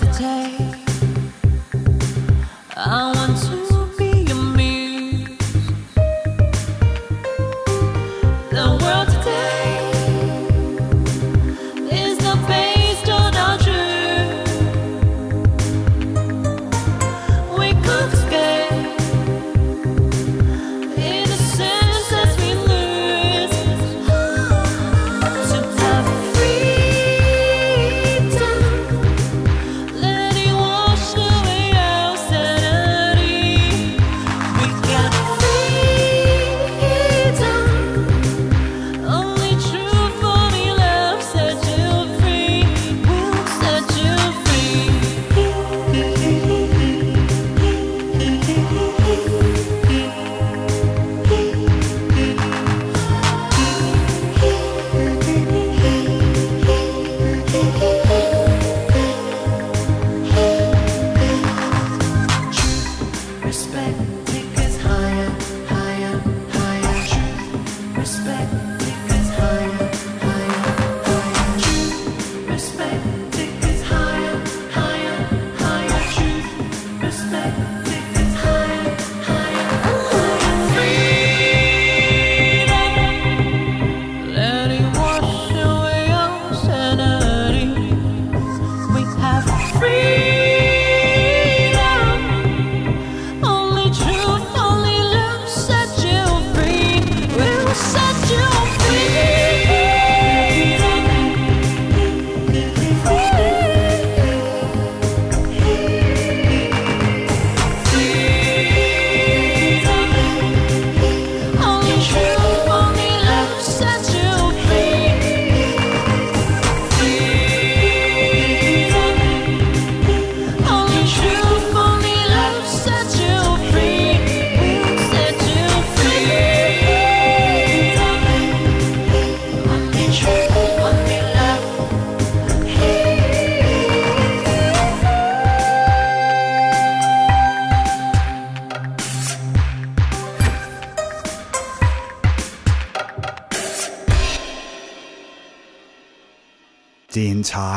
was time.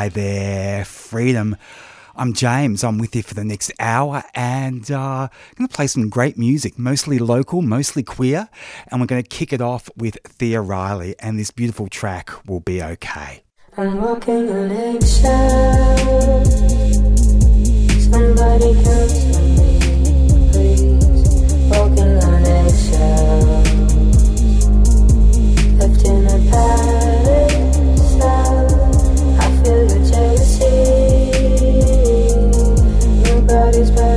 Hi there, freedom. I'm James. I'm with you for the next hour, and uh, I'm going to play some great music, mostly local, mostly queer, and we're going to kick it off with Thea Riley, and this beautiful track will be okay. I'm walking on eggshells. Somebody come Nobody's perfect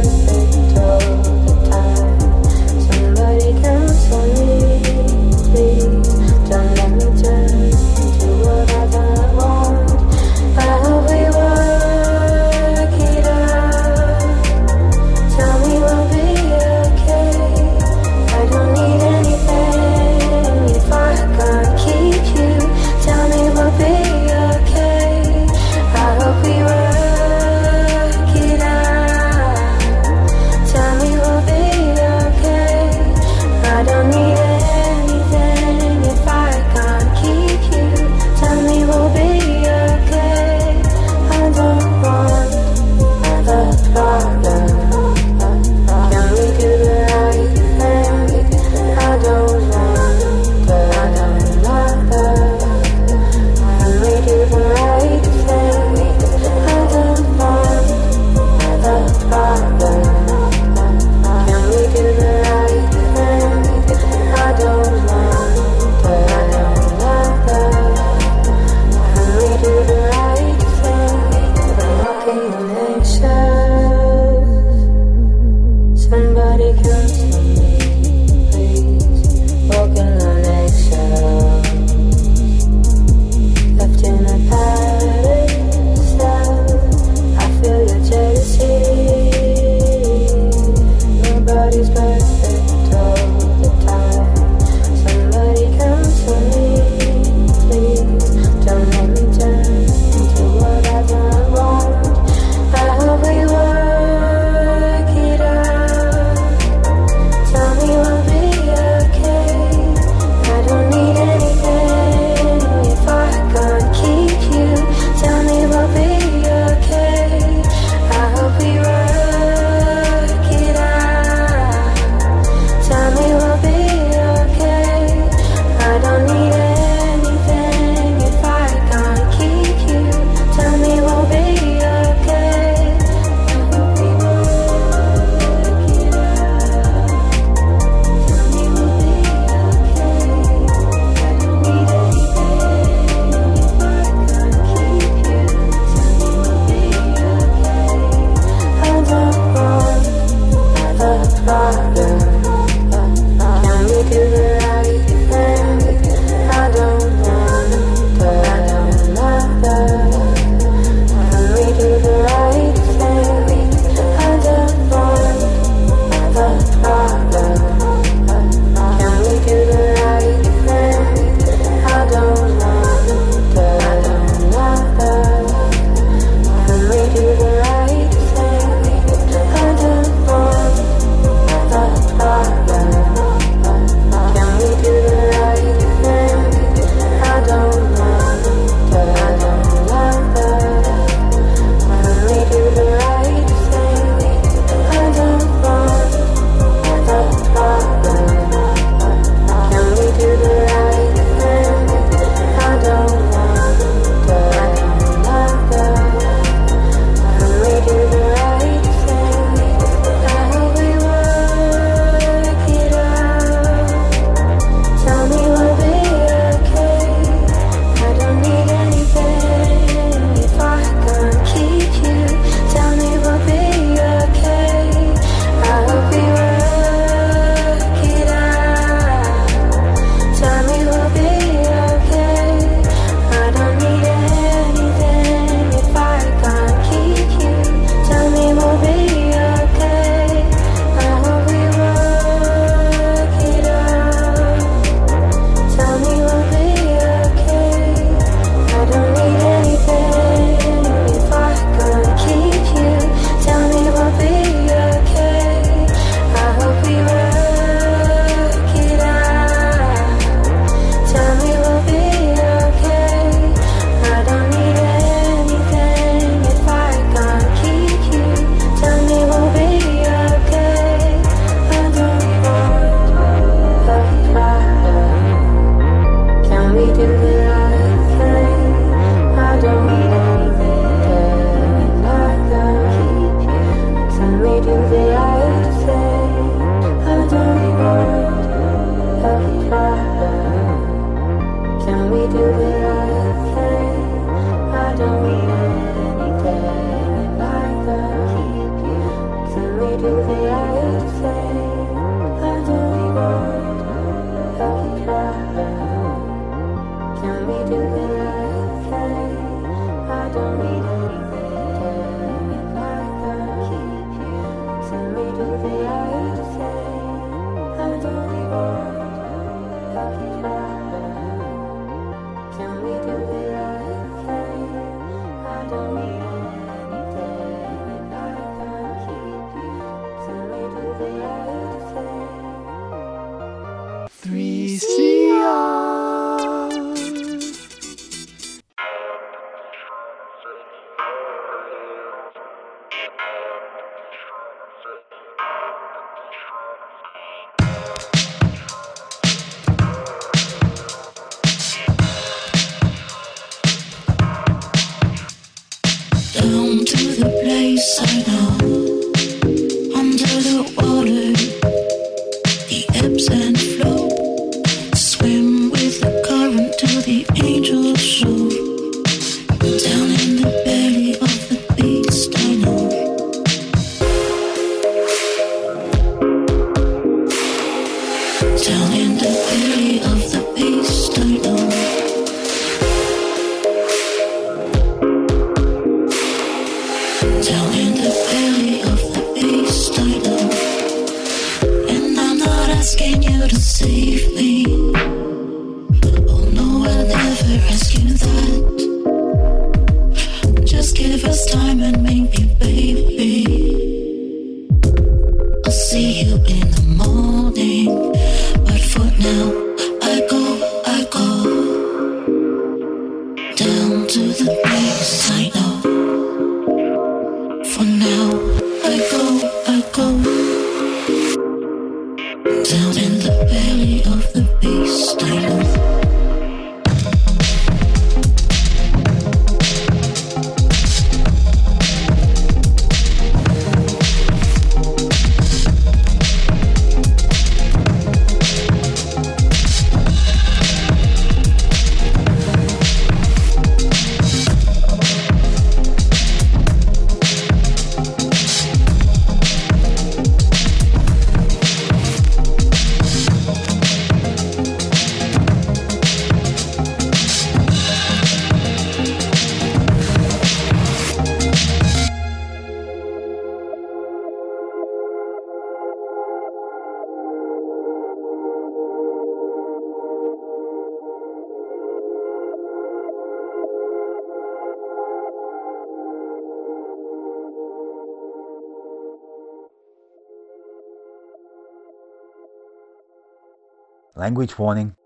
Language warning.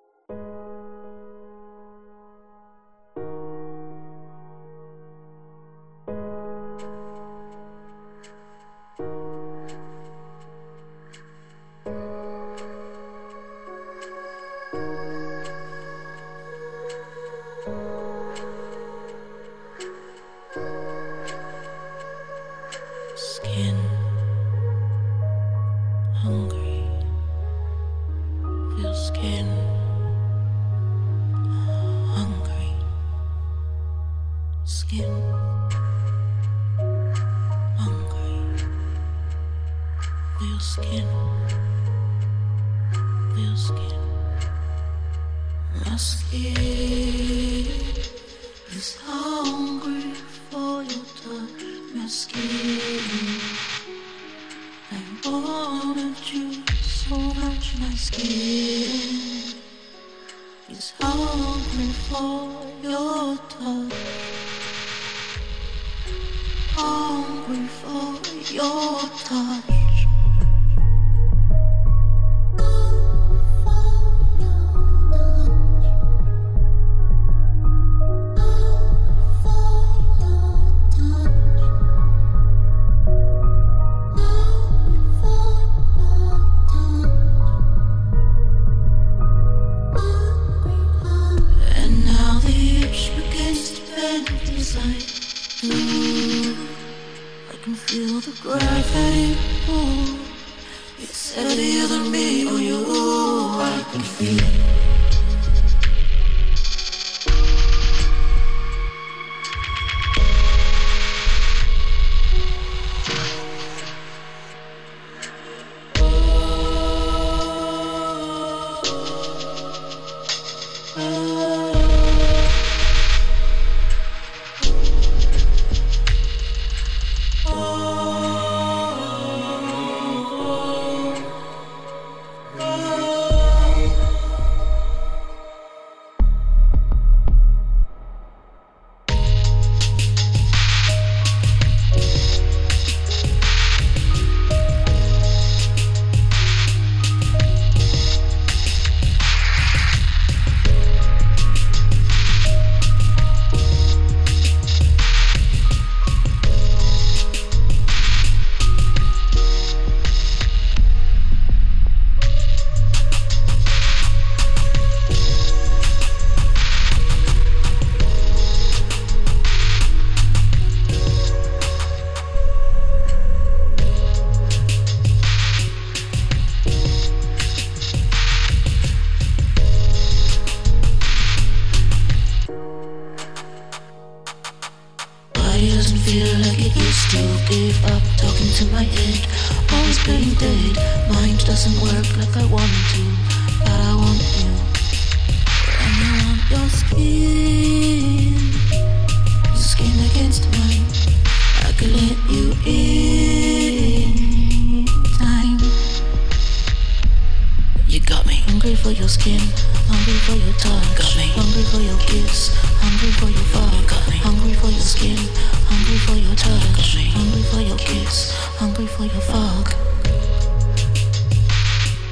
for your.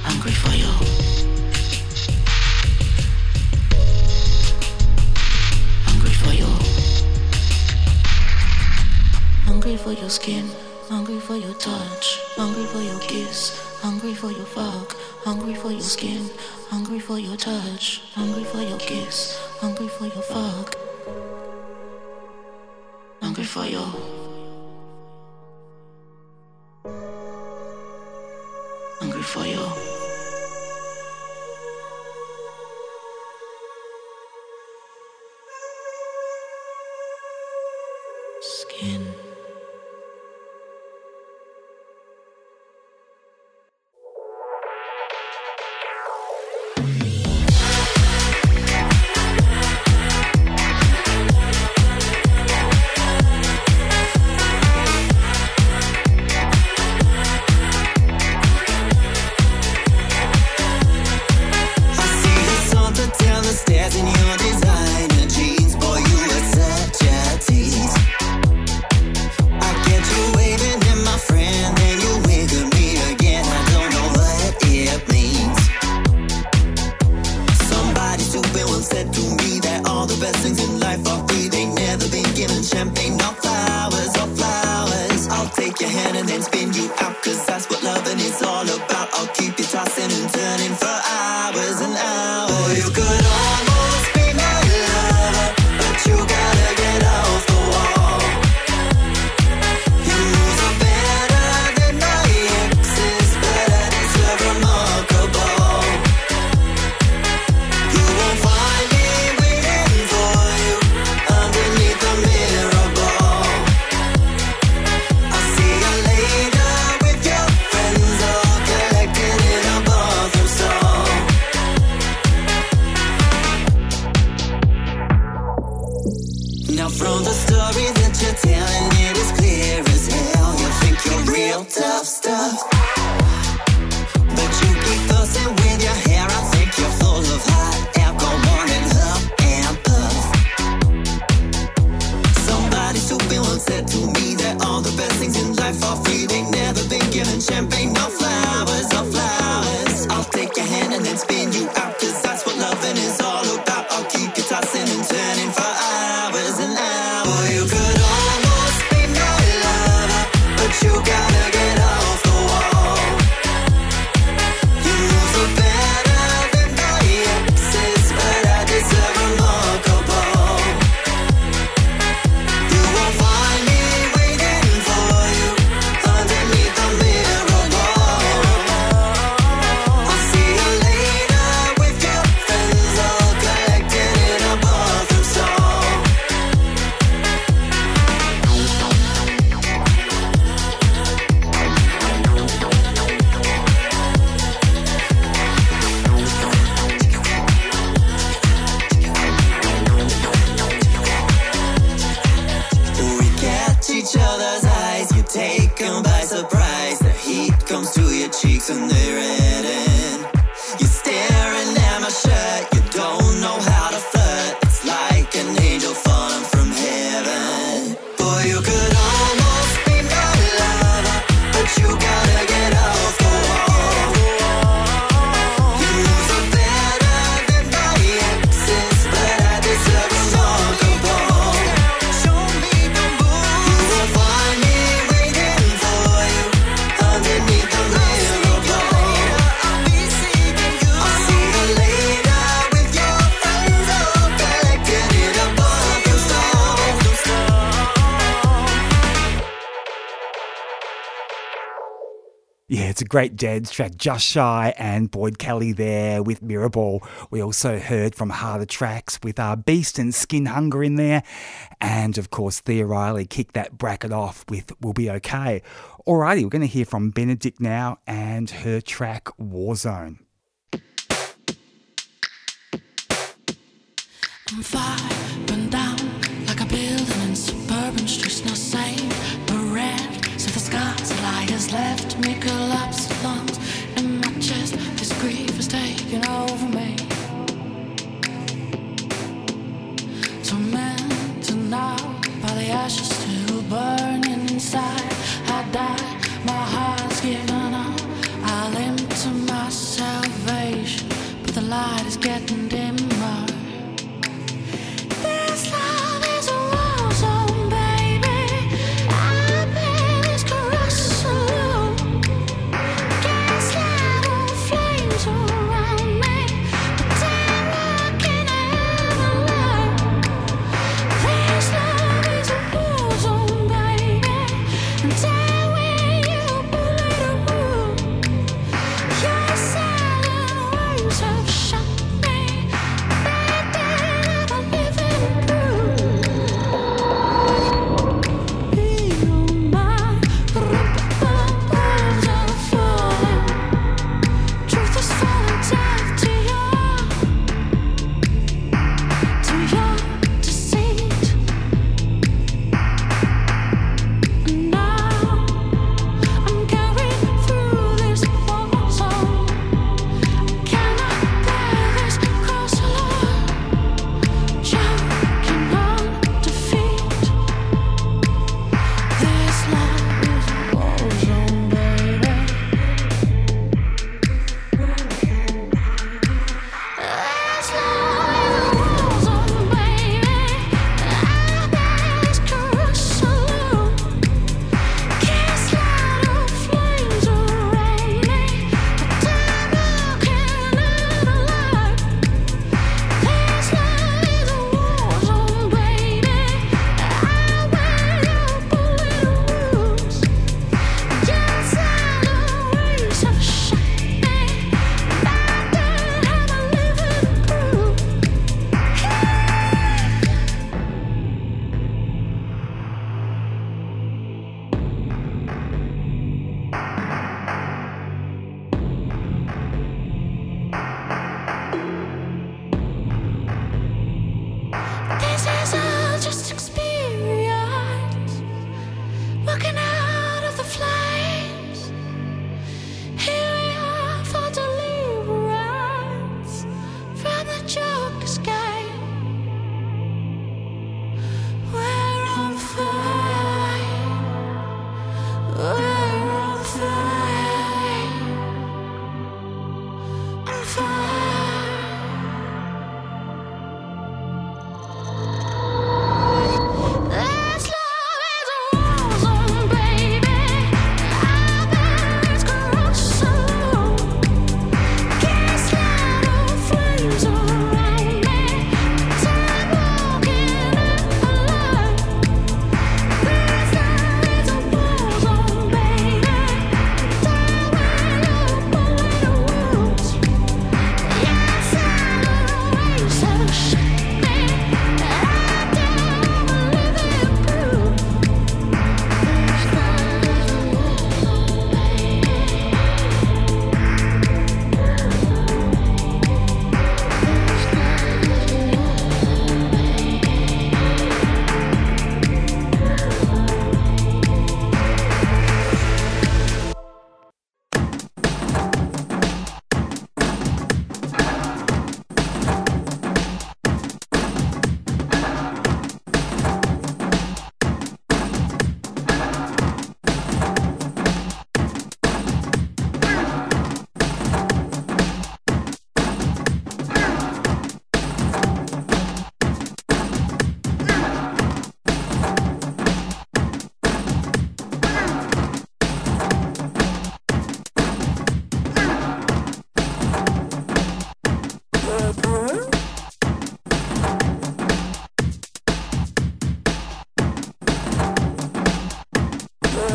Hungry for your. Hungry for your. Hungry for your skin. Hungry for your touch. Hungry for your kiss. Hungry for your fuck. Hungry for your skin. Hungry for your touch. Hungry for your kiss. Hungry for your fuck. Hungry for your. for you. It's a great Deads track. Just Shy and Boyd Kelly there with Mirrorball. We also heard from Harder Tracks with our Beast and Skin Hunger in there. And of course, Thea Riley kicked that bracket off with We'll Be Okay. Alrighty, we're going to hear from Benedict now and her track Warzone. I'm down like a building in suburban streets, but red. So the scars left chest. This grief has taken over me. Tormented now by the ashes still burning inside. I die, my heart's given up. I limp to my salvation, but the light is getting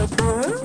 Uh-huh.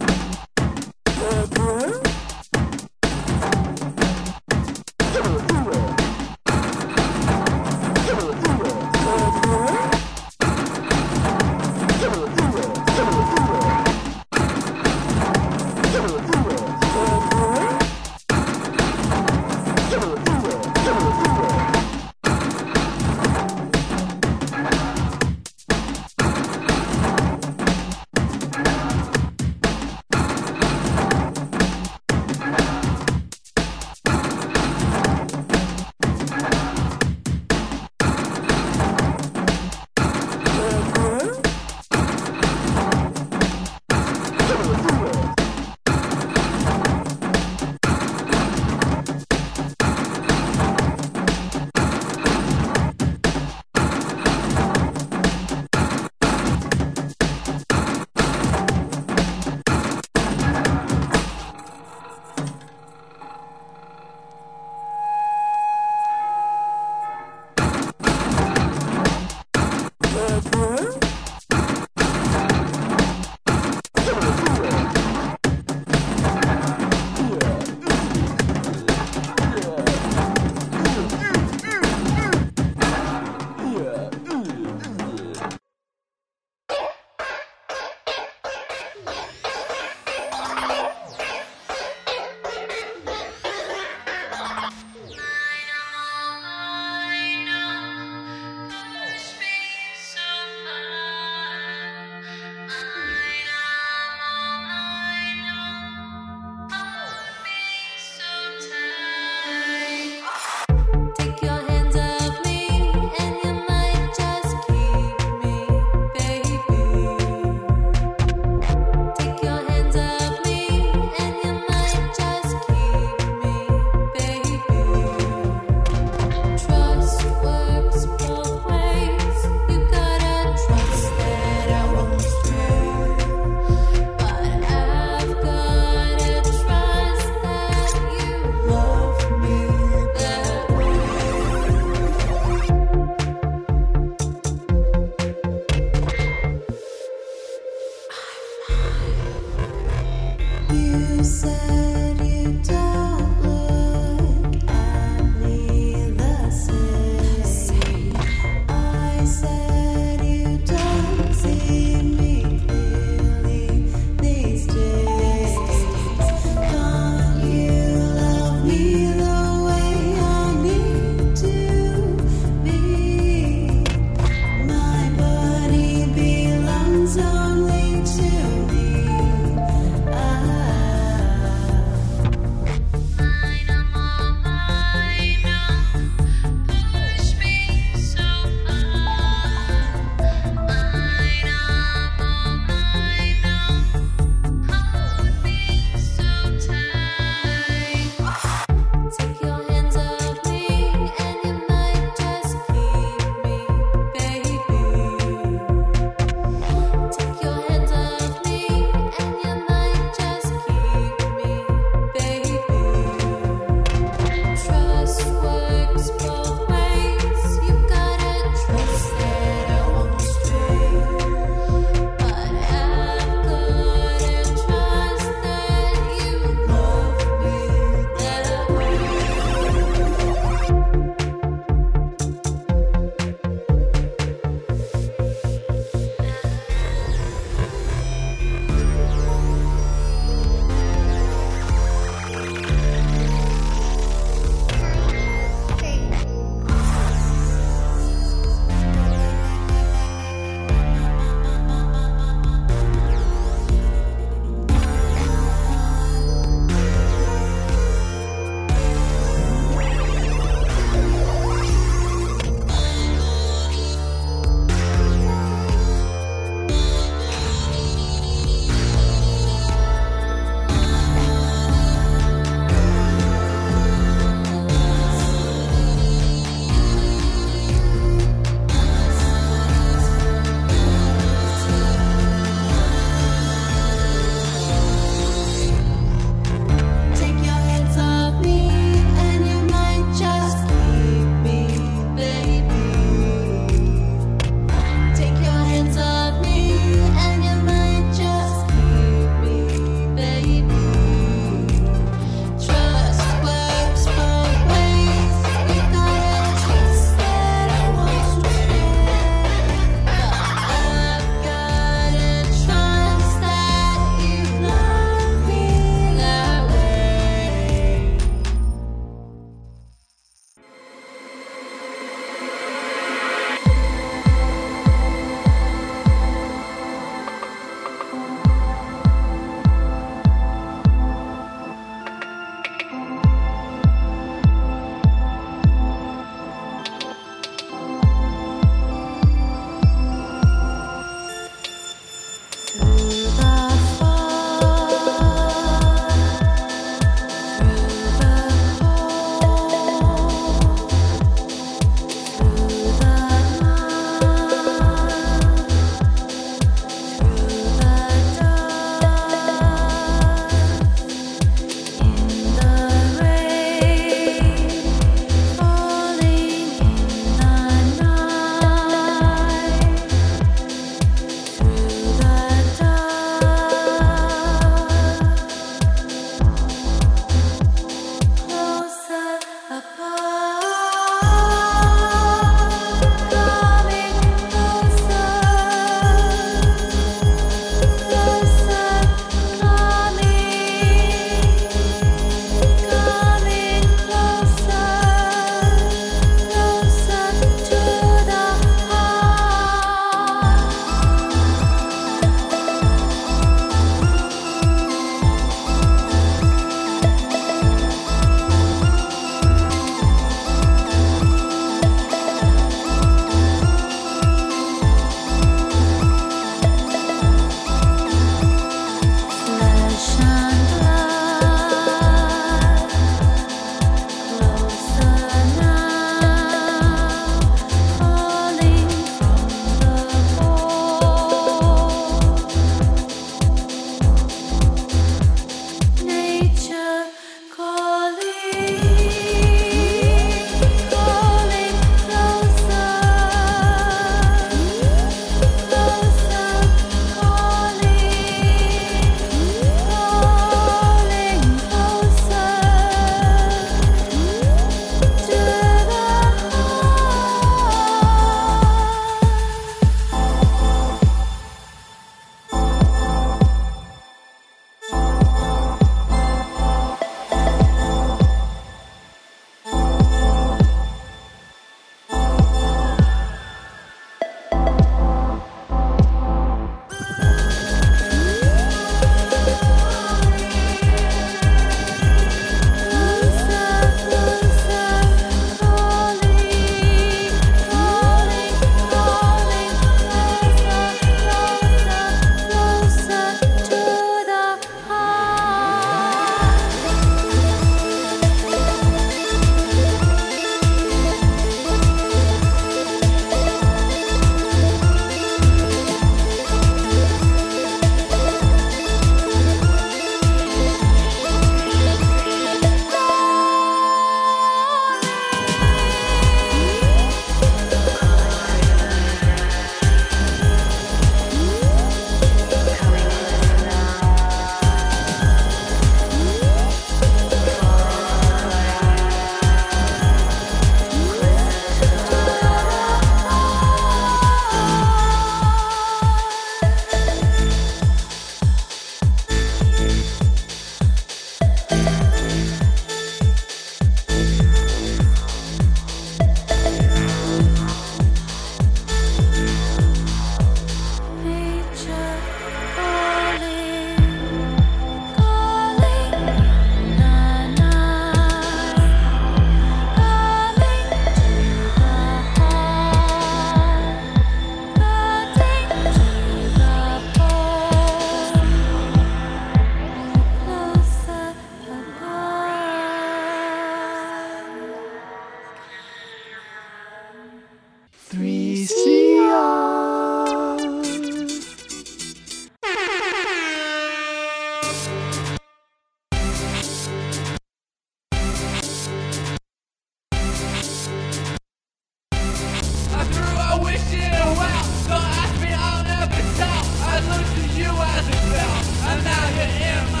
Yeah.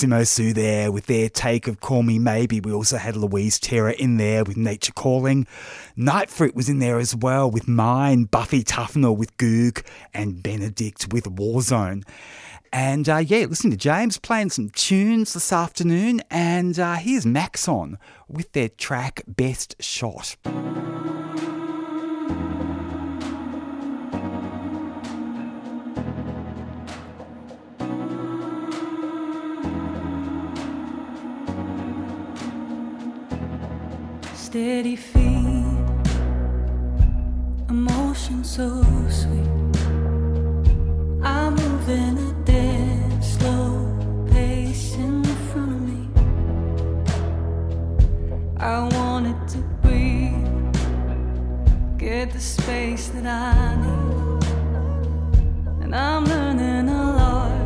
Simo Sue there with their take of Call Me Maybe. We also had Louise Terra in there with Nature Calling. Nightfruit was in there as well with Mine, Buffy Tufnell with Goog, and Benedict with Warzone. And uh, yeah, listen to James playing some tunes this afternoon. And uh, here's Maxon with their track Best Shot. Steady feet, emotion so sweet. I move in a dead slow pace in front of me. I wanted to breathe, get the space that I need, and I'm learning a lot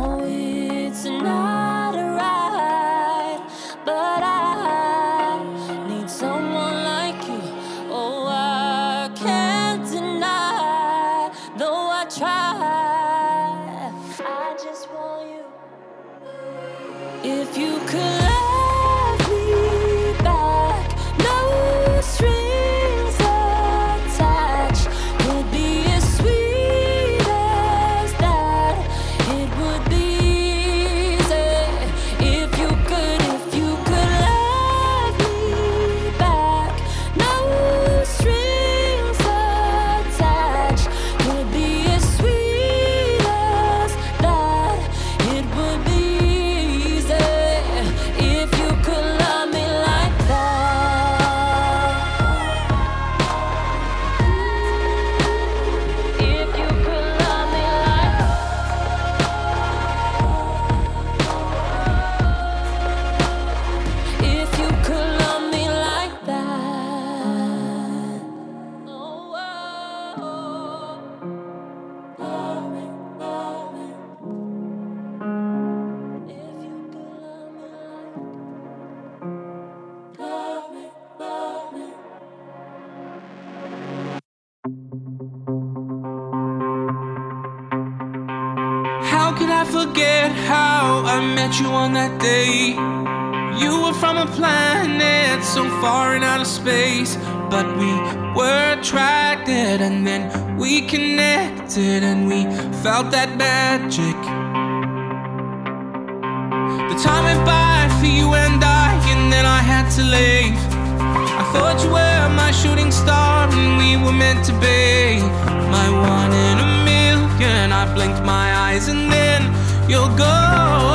now it's enough. out that magic. The time went by for you and I, and then I had to leave. I thought you were my shooting star, and we were meant to be. My one in a million. I blinked my eyes, and then you're gone.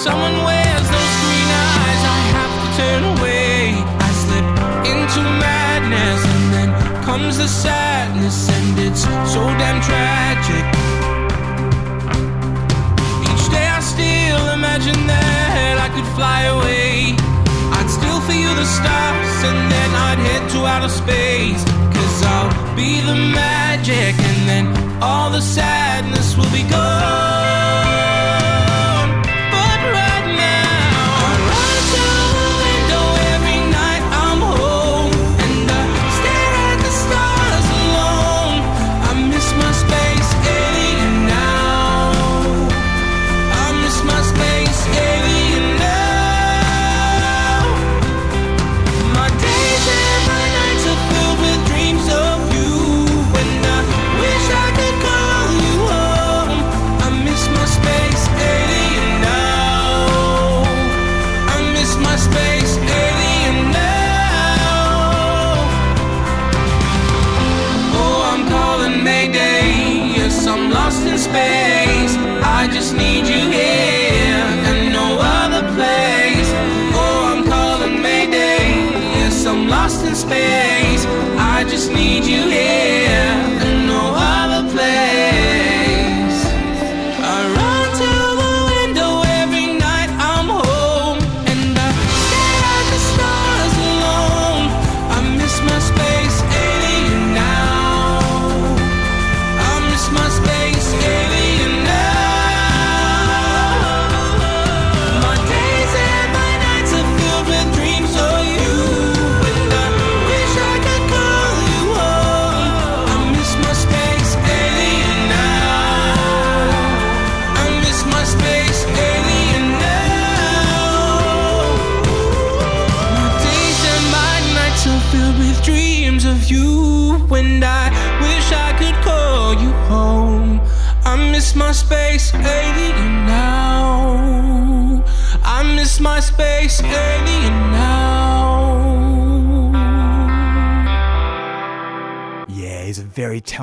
Someone wears those green eyes. I have to turn away. I slip into madness, and then comes the sadness, and it's so damn tragic. Each day I still imagine that I could fly away. I'd still feel the stars, and then I'd head to outer space. Cause I'll be the magic, and then all the sadness will be gone.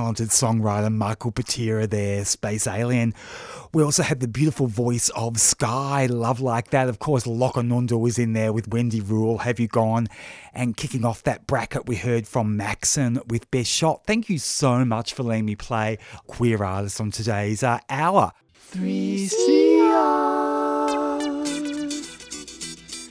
talented songwriter Michael Patira there, Space Alien. We also had the beautiful voice of Sky, Love Like That. Of course, Lokanunda was in there with Wendy Rule, Have You Gone? And kicking off that bracket, we heard from Maxon with Best Shot. Thank you so much for letting me play queer artists on today's uh, hour. 3CR.